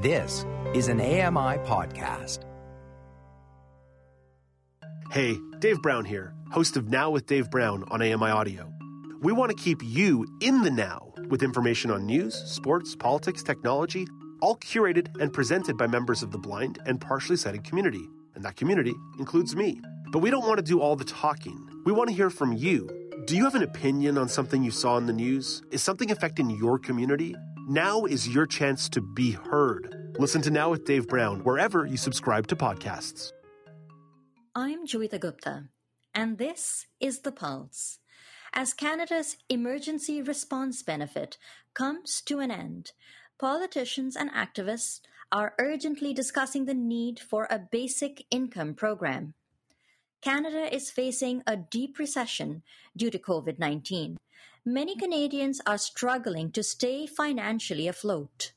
This is an AMI podcast. Hey, Dave Brown here, host of Now with Dave Brown on AMI Audio. We want to keep you in the now with information on news, sports, politics, technology, all curated and presented by members of the blind and partially sighted community. And that community includes me. But we don't want to do all the talking. We want to hear from you. Do you have an opinion on something you saw in the news? Is something affecting your community? Now is your chance to be heard. Listen to Now with Dave Brown wherever you subscribe to podcasts. I'm Joeita Gupta, and this is The Pulse. As Canada's emergency response benefit comes to an end, politicians and activists are urgently discussing the need for a basic income program. Canada is facing a deep recession due to COVID 19. Many Canadians are struggling to stay financially afloat.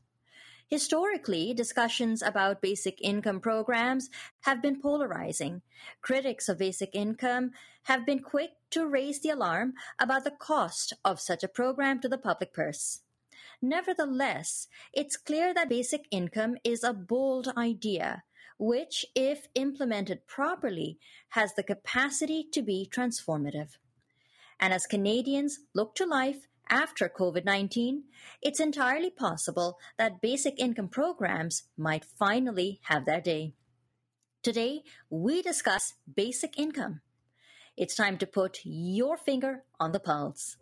Historically, discussions about basic income programs have been polarizing. Critics of basic income have been quick to raise the alarm about the cost of such a program to the public purse. Nevertheless, it's clear that basic income is a bold idea which, if implemented properly, has the capacity to be transformative. And as Canadians look to life after COVID 19, it's entirely possible that basic income programs might finally have their day. Today, we discuss basic income. It's time to put your finger on the pulse.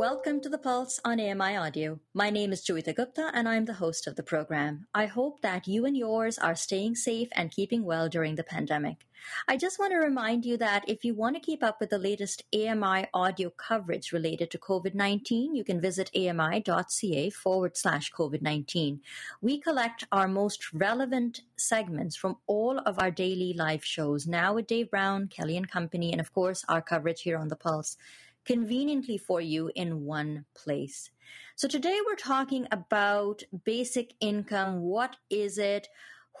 Welcome to the Pulse on AMI Audio. My name is Joeita Gupta and I'm the host of the program. I hope that you and yours are staying safe and keeping well during the pandemic. I just want to remind you that if you want to keep up with the latest AMI audio coverage related to COVID 19, you can visit ami.ca forward slash COVID 19. We collect our most relevant segments from all of our daily live shows, now with Dave Brown, Kelly and Company, and of course our coverage here on the Pulse conveniently for you in one place. So today we're talking about basic income. What is it?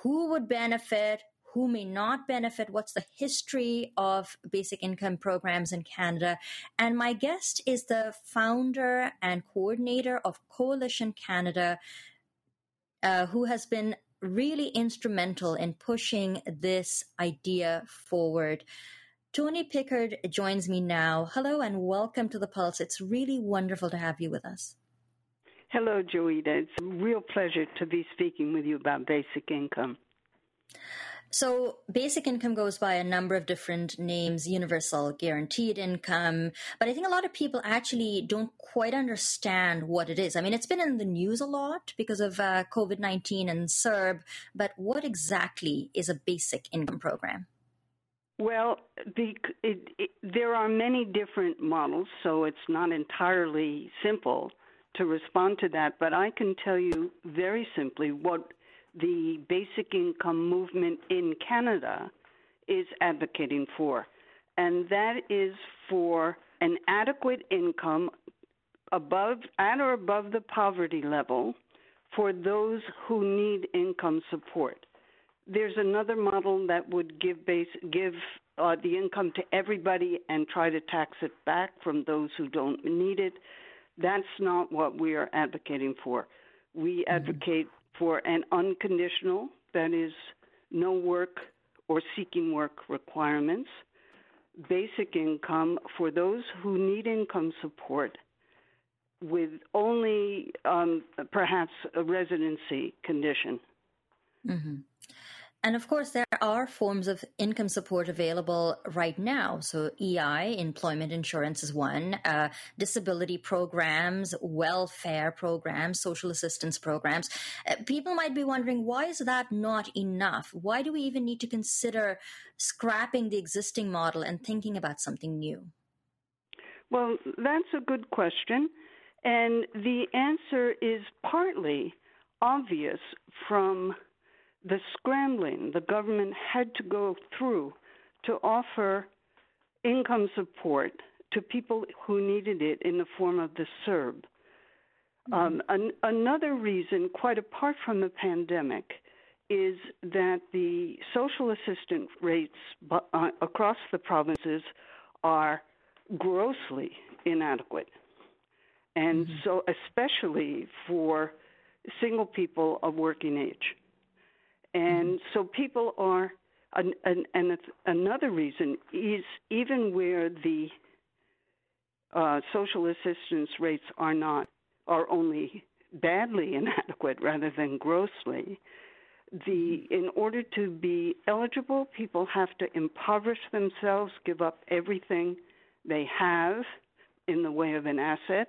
Who would benefit? Who may not benefit? What's the history of basic income programs in Canada? And my guest is the founder and coordinator of Coalition Canada, uh, who has been really instrumental in pushing this idea forward. Toni Pickard joins me now. Hello and welcome to the Pulse. It's really wonderful to have you with us. Hello, Joeita. It's a real pleasure to be speaking with you about basic income. So, basic income goes by a number of different names universal guaranteed income. But I think a lot of people actually don't quite understand what it is. I mean, it's been in the news a lot because of uh, COVID 19 and CERB, but what exactly is a basic income program? Well, the, it, it, there are many different models, so it's not entirely simple to respond to that. But I can tell you very simply what the basic income movement in Canada is advocating for, and that is for an adequate income above at or above the poverty level for those who need income support there's another model that would give base give uh, the income to everybody and try to tax it back from those who don't need it. That's not what we are advocating for. We mm-hmm. advocate for an unconditional, that is, no work or seeking work requirements, basic income for those who need income support with only um, perhaps a residency condition. Mm-hmm. And of course, there are forms of income support available right now. So, EI, employment insurance, is one, uh, disability programs, welfare programs, social assistance programs. Uh, people might be wondering why is that not enough? Why do we even need to consider scrapping the existing model and thinking about something new? Well, that's a good question. And the answer is partly obvious from the scrambling the government had to go through to offer income support to people who needed it in the form of the CERB. Mm-hmm. Um, an, another reason, quite apart from the pandemic, is that the social assistance rates uh, across the provinces are grossly inadequate. And mm-hmm. so, especially for single people of working age. And mm-hmm. so, people are, and, and, and another reason is even where the uh, social assistance rates are not, are only badly inadequate rather than grossly, the in order to be eligible, people have to impoverish themselves, give up everything they have in the way of an asset,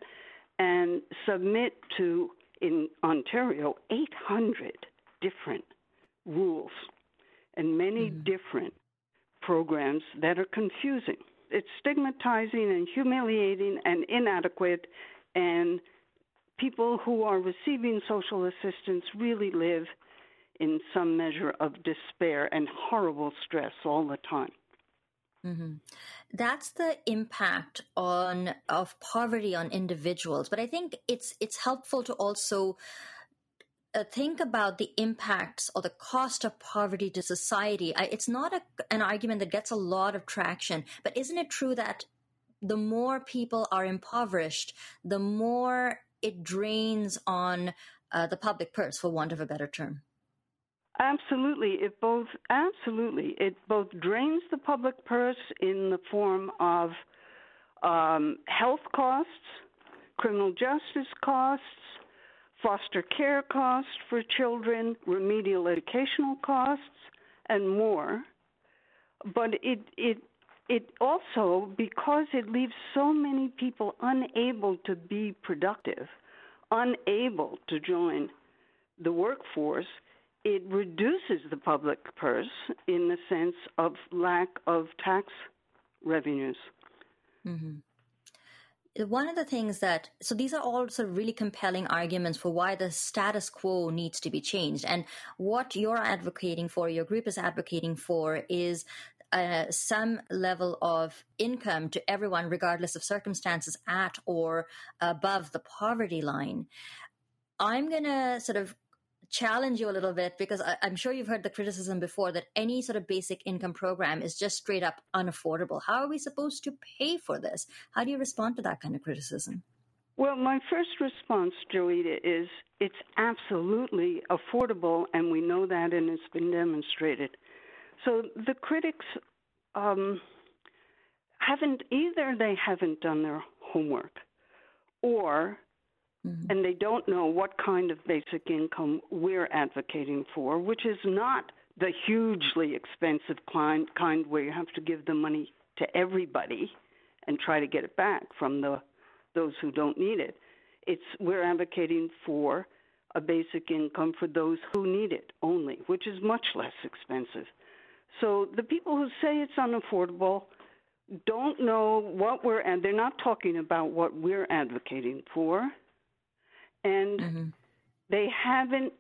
and submit to in Ontario 800 different rules and many mm-hmm. different programs that are confusing. It's stigmatizing and humiliating and inadequate, and people who are receiving social assistance really live in some measure of despair and horrible stress all the time. Mm-hmm. That's the impact on of poverty on individuals, but I think it's it's helpful to also uh, think about the impacts or the cost of poverty to society. I, it's not a, an argument that gets a lot of traction, but isn't it true that the more people are impoverished, the more it drains on uh, the public purse, for want of a better term? Absolutely, it both absolutely it both drains the public purse in the form of um, health costs, criminal justice costs, foster care costs for children, remedial educational costs, and more. But it it it also because it leaves so many people unable to be productive, unable to join the workforce it reduces the public purse in the sense of lack of tax revenues. Mm-hmm. One of the things that, so these are all sort of really compelling arguments for why the status quo needs to be changed. And what you're advocating for, your group is advocating for, is uh, some level of income to everyone, regardless of circumstances, at or above the poverty line. I'm going to sort of challenge you a little bit because I, am sure you've heard the criticism before that any sort of basic income program is just straight up unaffordable. How are we supposed to pay for this? How do you respond to that kind of criticism? Well, my first response, Joeita, is it's absolutely affordable, and we know that, and it's been demonstrated. So the critics um, haven't either; they haven't done their homework, or Mm-hmm. And they don't know what kind of basic income we're advocating for, which is not the hugely expensive kind, kind where you have to give the money to everybody and try to get it back from the those who don't need it. It's we're advocating for a basic income for those who need it only, which is much less expensive. So the people who say it's unaffordable don't know what we're and they're not talking about what we're advocating for and mm-hmm. they haven't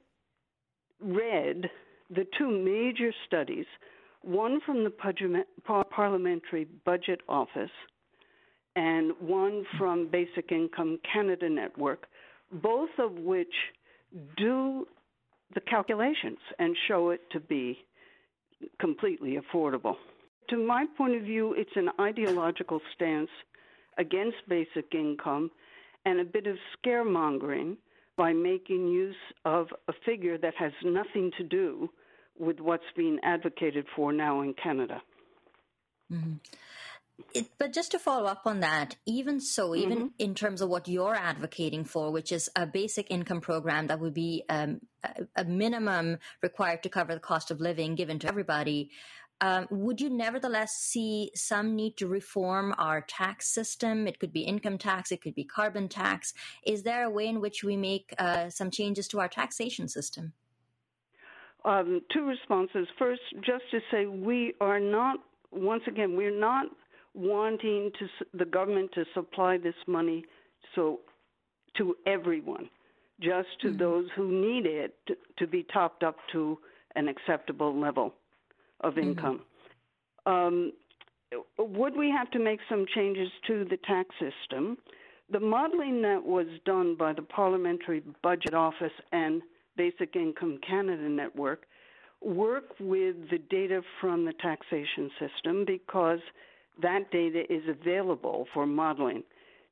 read the two major studies one from the Parliamentary Budget Office and one from Basic Income Canada Network, both of which do the calculations and show it to be completely affordable. To my point of view, it's an ideological stance against basic income and a bit of scaremongering by making use of a figure that has nothing to do with what's being advocated for now in Canada. Mm-hmm. It, but just to follow up on that, even so, even mm-hmm. in terms of what you're advocating for, which is a basic income program that would be um, a, a, minimum required to cover the cost of living given to everybody, um, would you nevertheless see some need to reform our tax system? It could be income tax, it could be carbon tax. Is there a way in which we make uh, some changes to our taxation system? Um, two responses. First, just to say we are not, once again, we're not wanting to the government to supply this money so to everyone, just to mm-hmm. those who need it to, to be topped up to an acceptable level of mm-hmm. income. Mm-hmm. Um, would we have to make some changes to the tax system? The modeling that was done by the Parliamentary Budget Office and Basic Income Canada Network work with the data from the taxation system because that data is available for modeling.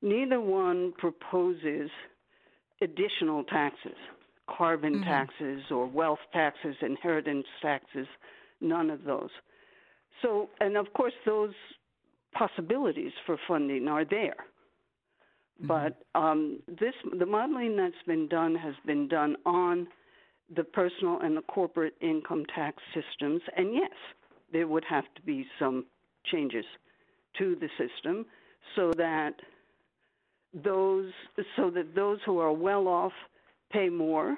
Neither one proposes additional taxes, carbon mm-hmm. taxes or wealth taxes, inheritance taxes, none of those. So, and of course, those possibilities for funding are there. Mm-hmm. But um, this, the modeling that's been done has been done on the personal and the corporate income tax systems, and yes, there would have to be some changes to the system so that those so that those who are well off pay more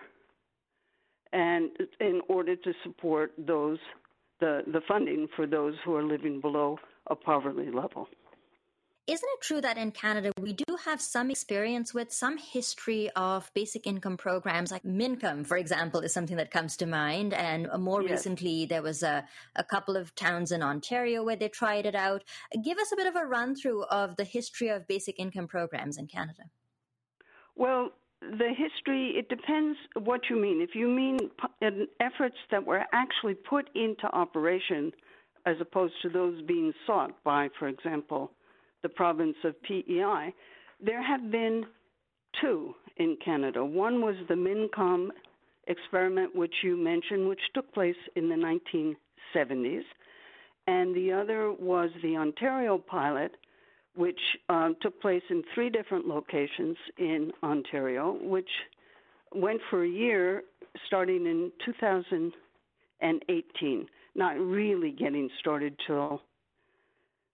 and in order to support those the, the funding for those who are living below a poverty level. Isn't it true that in Canada we do have some experience with some history of basic income programs like Mincome, for example, is something that comes to mind. And more yes. recently, there was a, a couple of towns in Ontario where they tried it out. Give us a bit of a run through of the history of basic income programs in Canada. Well, the history, it depends what you mean. If you mean efforts that were actually put into operation as opposed to those being sought by, for example, the province of PEI, there have been two in Canada. One was the Mincome experiment, which you mentioned, which took place in the 1970s, and the other was the Ontario pilot, which um, took place in three different locations in Ontario, which went for a year starting in 2018, not really getting started till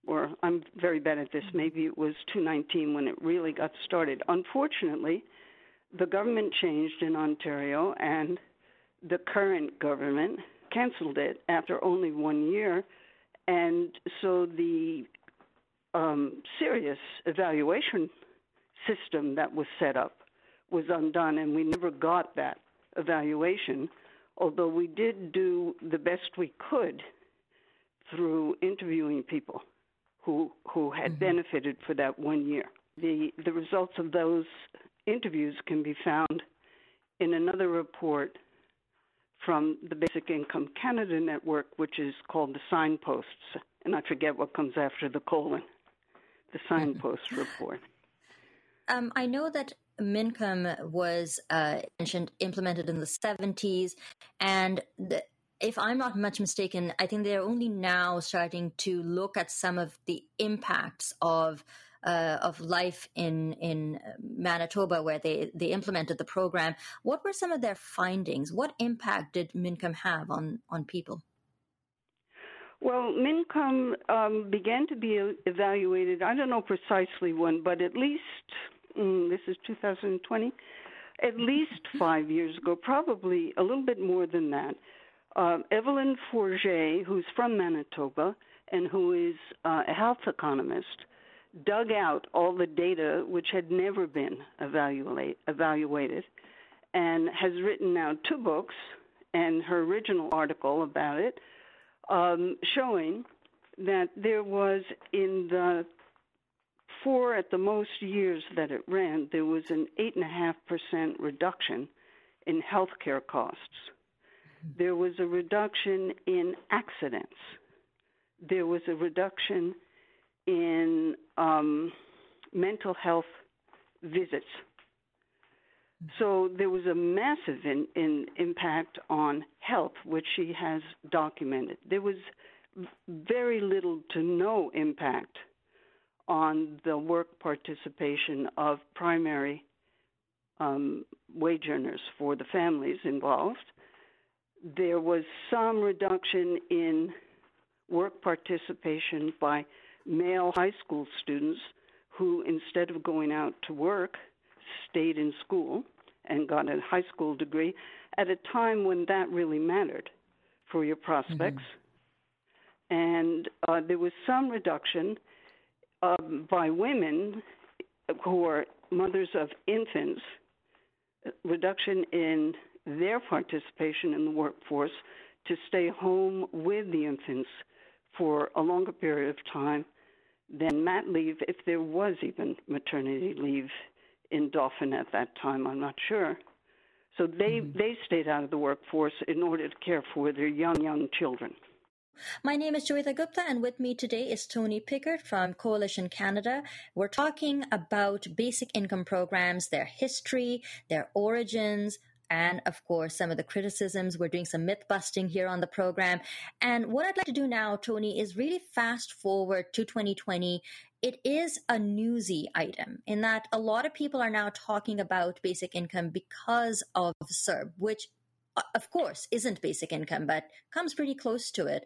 or I'm very bad at this, maybe it was 2019 when it really got started. Unfortunately, the government changed in Ontario and the current government canceled it after only one year. And so the um, serious evaluation system that was set up was undone, and we never got that evaluation, although we did do the best we could through interviewing people who who had mm-hmm. benefited for that one year. The the results of those interviews can be found in another report from the Basic Income Canada Network, which is called the Signposts, and I forget what comes after the colon. The Signpost report. Um, I know that Mincome was uh, implemented in the 70s, and the, if I'm not much mistaken, I think they're only now starting to look at some of the impacts of uh, of life in in Manitoba, where they they implemented the program. What were some of their findings? What impact did Mincome have on on people? Well, Mincome um, began to be evaluated. I don't know precisely when, but at least mm, this is 2020. At least five years ago, probably a little bit more than that uh, Evelyn Forget, who's from Manitoba and who is uh, a health economist, dug out all the data which had never been evaluate, evaluated and has written now two books and her original article about it um, showing that there was in the four at the most years that it ran, there was an 8.5% reduction in healthcare costs there was a reduction in accidents. There was a reduction in um, mental health visits. So there was a massive in, in impact on health, which she has documented. There was very little to no impact on the work participation of primary um, wage earners for the families involved there was some reduction in work participation by male high school students who, instead of going out to work, stayed in school and got a high school degree at a time when that really mattered for your prospects. Mm-hmm. And uh, there was some reduction um, by women who are mothers of infants, reduction in their participation in the workforce to stay home with the infants for a longer period of time than mat leave, if there was even maternity leave in Dauphin at that time, I'm not sure. So they, mm-hmm. they stayed out of the workforce in order to care for their young, young children. My name is Joeita Gupta, and with me today is Toni Pickard from Coalition Canada. We're talking about basic income programs, their history, their origins, and of course some of the criticisms. We're doing some myth busting here on the program. And what I'd like to do now, Toni, is really fast forward to 2020. It is a newsy item in that a lot of people are now talking about basic income because of CERB, which of course isn't basic income, but comes pretty close to it.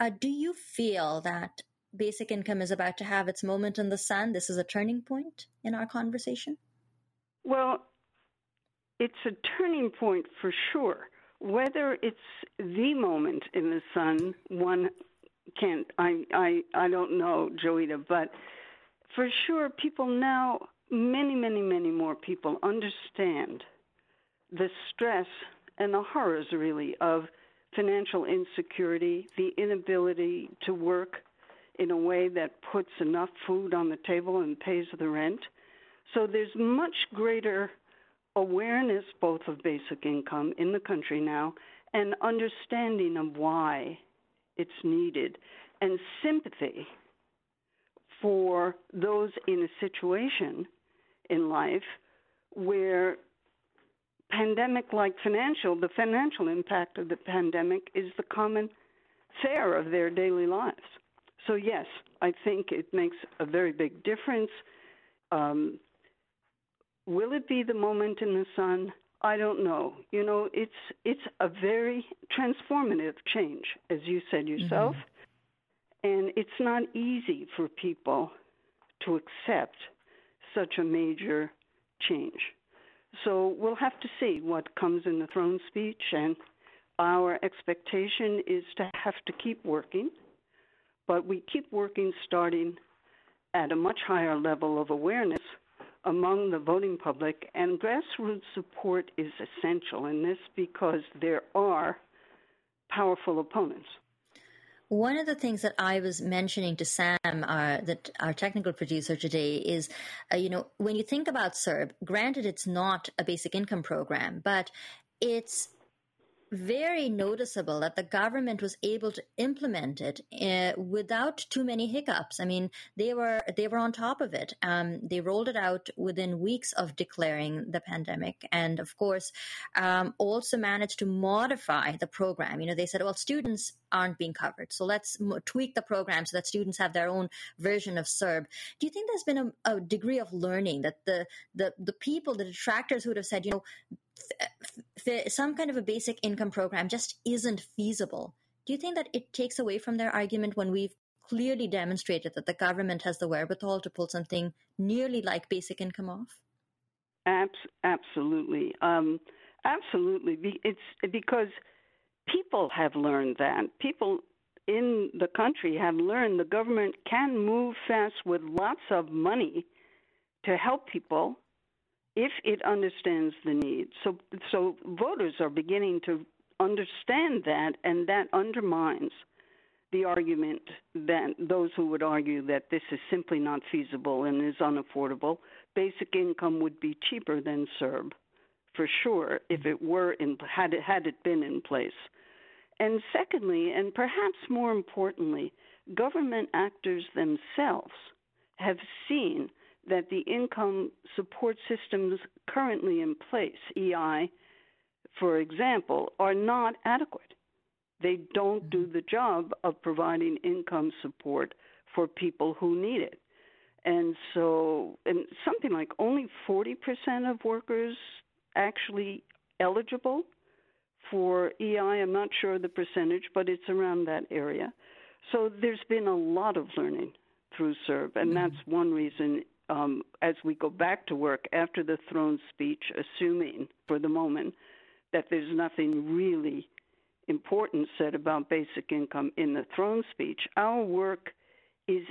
Uh, do you feel that basic income is about to have its moment in the sun? This is a turning point in our conversation? Well, it's a turning point for sure. Whether it's the moment in the sun, one can't. I I I don't know, Joeita, but for sure, people now, many, many, many more people understand the stress and the horrors, really, of financial insecurity, the inability to work in a way that puts enough food on the table and pays the rent. So there's much greater awareness both of basic income in the country now and understanding of why it's needed and sympathy for those in a situation in life where pandemic like financial the financial impact of the pandemic is the common fare of their daily lives. So yes i think it makes a very big difference. Um, Will it be the moment in the sun? I don't know. You know, it's it's a very transformative change, as you said yourself, mm-hmm. and it's not easy for people to accept such a major change. So we'll have to see what comes in the throne speech, and our expectation is to have to keep working, but we keep working starting at a much higher level of awareness among the voting public, and grassroots support is essential in this because there are powerful opponents. One of the things that I was mentioning to Sam, uh, that our technical producer today, is, uh, you know, when you think about CERB, granted it's not a basic income program, but it's very noticeable that the government was able to implement it uh, without too many hiccups. I mean, they were they were on top of it. Um, they rolled it out within weeks of declaring the pandemic, and of course, um, also managed to modify the program. You know, they said, well, students aren't being covered, so let's tweak the program so that students have their own version of CERB. Do you think there's been a, a degree of learning that the the the people, the detractors, who would have said, you know, some kind of a basic income program just isn't feasible. Do you think that it takes away from their argument when we've clearly demonstrated that the government has the wherewithal to pull something nearly like basic income off? absolutely, um, absolutely. It's because people have learned that people in the country have learned the government can move fast with lots of money to help people if it understands the need. So, so voters are beginning to understand that, and that undermines the argument that those who would argue that this is simply not feasible and is unaffordable. Basic income would be cheaper than CERB, for sure, if it were in had it had it been in place. And secondly, and perhaps more importantly, government actors themselves have seen that the income support systems currently in place, EI, for example, are not adequate. They don't do mm-hmm. the job of providing income support for people who need it. And so, and something like only 40% of workers actually eligible for EI. I'm not sure the percentage, but it's around that area. So there's been a lot of learning through CERB, and mm-hmm. that's one reason um, as we go back to work after the throne speech, assuming for the moment that there's nothing really important said about basic income in the throne speech, our work is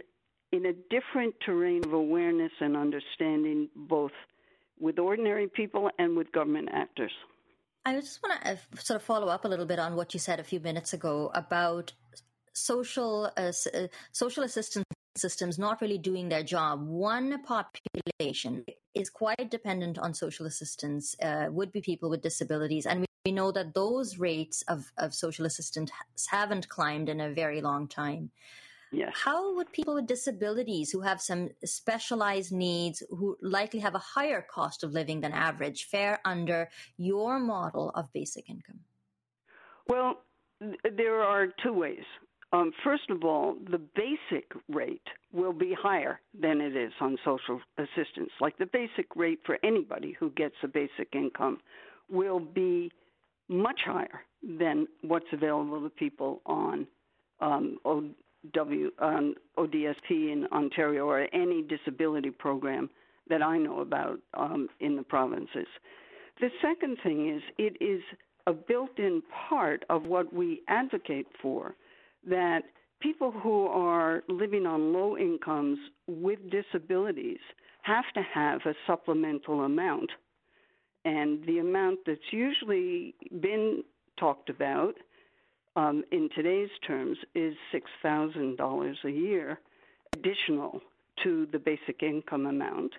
in a different terrain of awareness and understanding, both with ordinary people and with government actors. I just want to uh, sort of follow up a little bit on what you said a few minutes ago about social uh, uh, social assistance systems not really doing their job. One population is quite dependent on social assistance, uh, would be people with disabilities. And we, we know that those rates of, of social assistance haven't climbed in a very long time. Yes. How would people with disabilities who have some specialized needs, who likely have a higher cost of living than average, fare under your model of basic income? Well, there are two ways. Um, first of all, the basic rate will be higher than it is on social assistance. Like the basic rate for anybody who gets a basic income will be much higher than what's available to people on um, OW, on ODSP in Ontario or any disability program that I know about um, in the provinces. The second thing is it is a built in part of what we advocate for that people who are living on low incomes with disabilities have to have a supplemental amount. And the amount that's usually been talked about um, in today's terms is $6,000 a year additional to the basic income amount.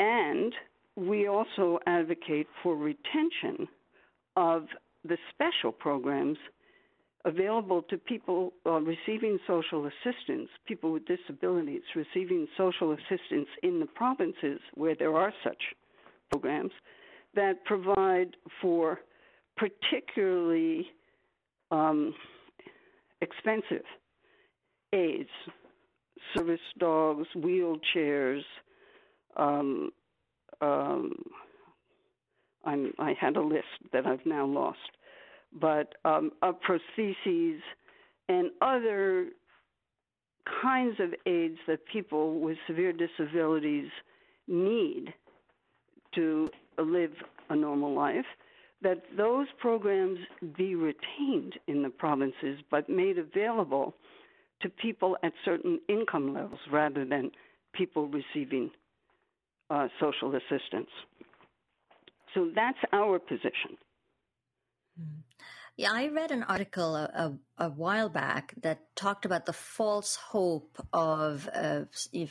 And we also advocate for retention of the special programs available to people uh, receiving social assistance, people with disabilities receiving social assistance in the provinces where there are such programs that provide for particularly um, expensive aids, service dogs, wheelchairs. Um, um, i had a list that I've now lost but um, prostheses and other kinds of aids that people with severe disabilities need to live a normal life, that those programs be retained in the provinces but made available to people at certain income levels rather than people receiving uh, social assistance. So that's our position. Mm. Yeah, I read an article a, a, a, while back that talked about the false hope of, of,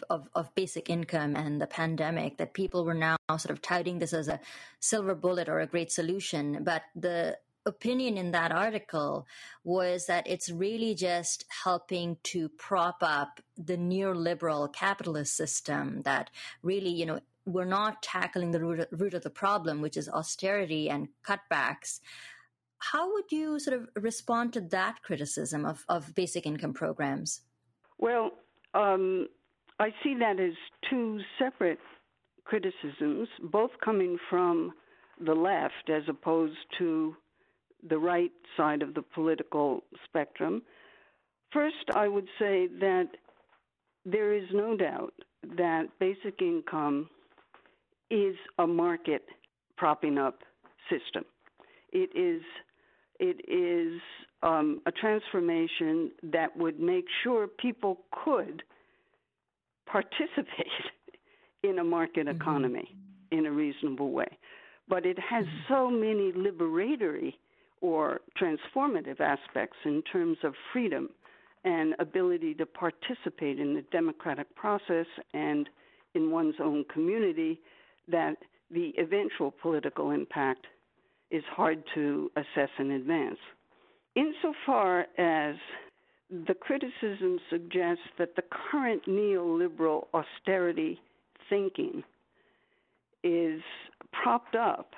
of of basic income and the pandemic. That people were now sort of touting this as a silver bullet or a great solution, but the opinion in that article was that it's really just helping to prop up the neoliberal capitalist system that really, you know, we're not tackling the root, root of the problem, which is austerity and cutbacks, how would you sort of respond to that criticism of, of basic income programs? Well, um, I see that as two separate criticisms, both coming from the left as opposed to the right side of the political spectrum. First, I would say that there is no doubt that basic income is a market propping up system. It is it is um, a transformation that would make sure people could participate in a market mm-hmm. economy in a reasonable way. But it has mm-hmm. so many liberatory or transformative aspects in terms of freedom and ability to participate in the democratic process and in one's own community that the eventual political impact is hard to assess in advance. Insofar as the criticism suggests that the current neoliberal austerity thinking is propped up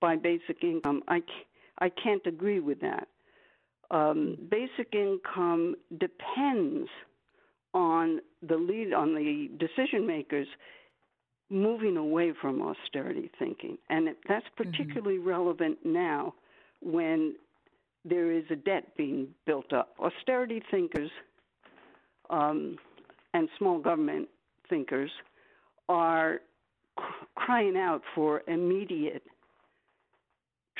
by basic income, I, I can't agree with that. Um, basic income depends on the lead on the decision makers moving away from austerity thinking. And that's mm-hmm. particularly mm-hmm. relevant now when there is a debt being built up. Austerity thinkers um, and small government thinkers are crying out for immediate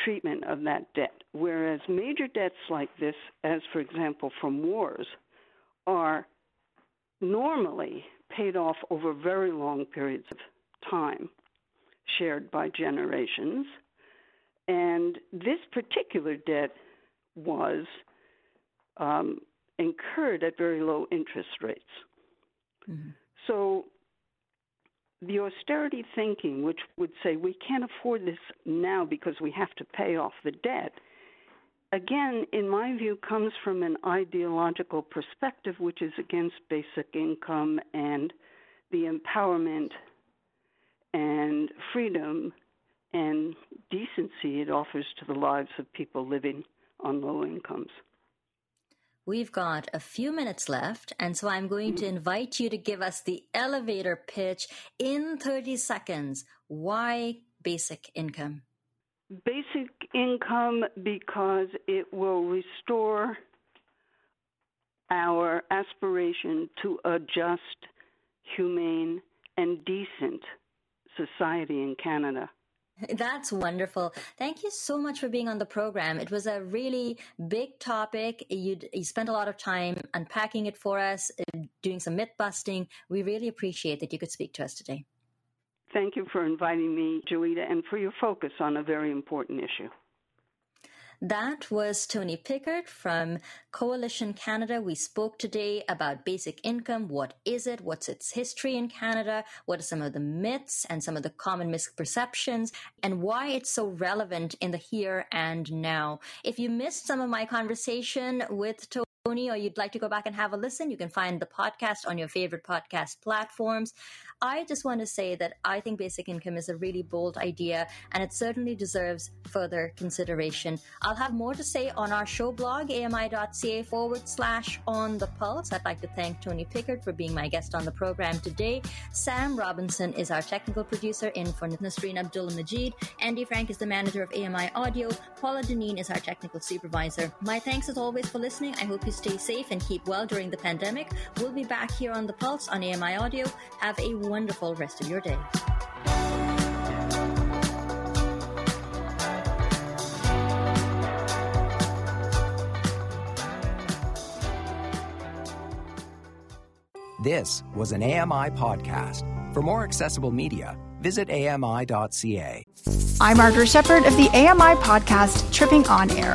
treatment of that debt, whereas major debts like this, as for example from wars, are normally paid off over very long periods of time shared by generations. And this particular debt was um, incurred at very low interest rates. Mm-hmm. So the austerity thinking, which would say we can't afford this now because we have to pay off the debt, again, in my view, comes from an ideological perspective which is against basic income and the empowerment and freedom and decency it offers to the lives of people living on low incomes. We've got a few minutes left, and so I'm going to mm-hmm. invite you to give us the elevator pitch in 30 seconds. Why basic income? Basic income because it will restore our aspiration to a just, humane, and decent society in Canada. That's wonderful. Thank you so much for being on the program. It was a really big topic. you you spent a lot of time unpacking it for us, uh, doing some myth busting. We really appreciate that you could speak to us today. Thank you for inviting me, Joeita, and for your focus on a very important issue. That was Toni Pickard from Coalition Canada. We spoke today about basic income. What is it? What's its history in Canada? What are some of the myths and some of the common misperceptions and why it's so relevant in the here and now? If you missed some of my conversation with Toni, or you'd like to go back and have a listen, you can find the podcast on your favorite podcast platforms. I just want to say that I think basic income is a really bold idea and it certainly deserves further consideration. I'll have more to say on our show blog, ami.ca forward slash on the pulse. I'd like to thank Toni Pickard for being my guest on the program today. Sam Robinson is our technical producer in for Nasreen Abdullah Majid. Andy Frank is the manager of AMI Audio. Paula Deneen is our technical supervisor. My thanks as always for listening. I hope you stay safe and keep well during the pandemic. We'll be back here on the pulse on AMI Audio. Have a wonderful rest of your day. This was an AMI podcast. For more accessible media, visit AMI.ca. I'm Margaret Shepard of the AMI podcast, Tripping On Air.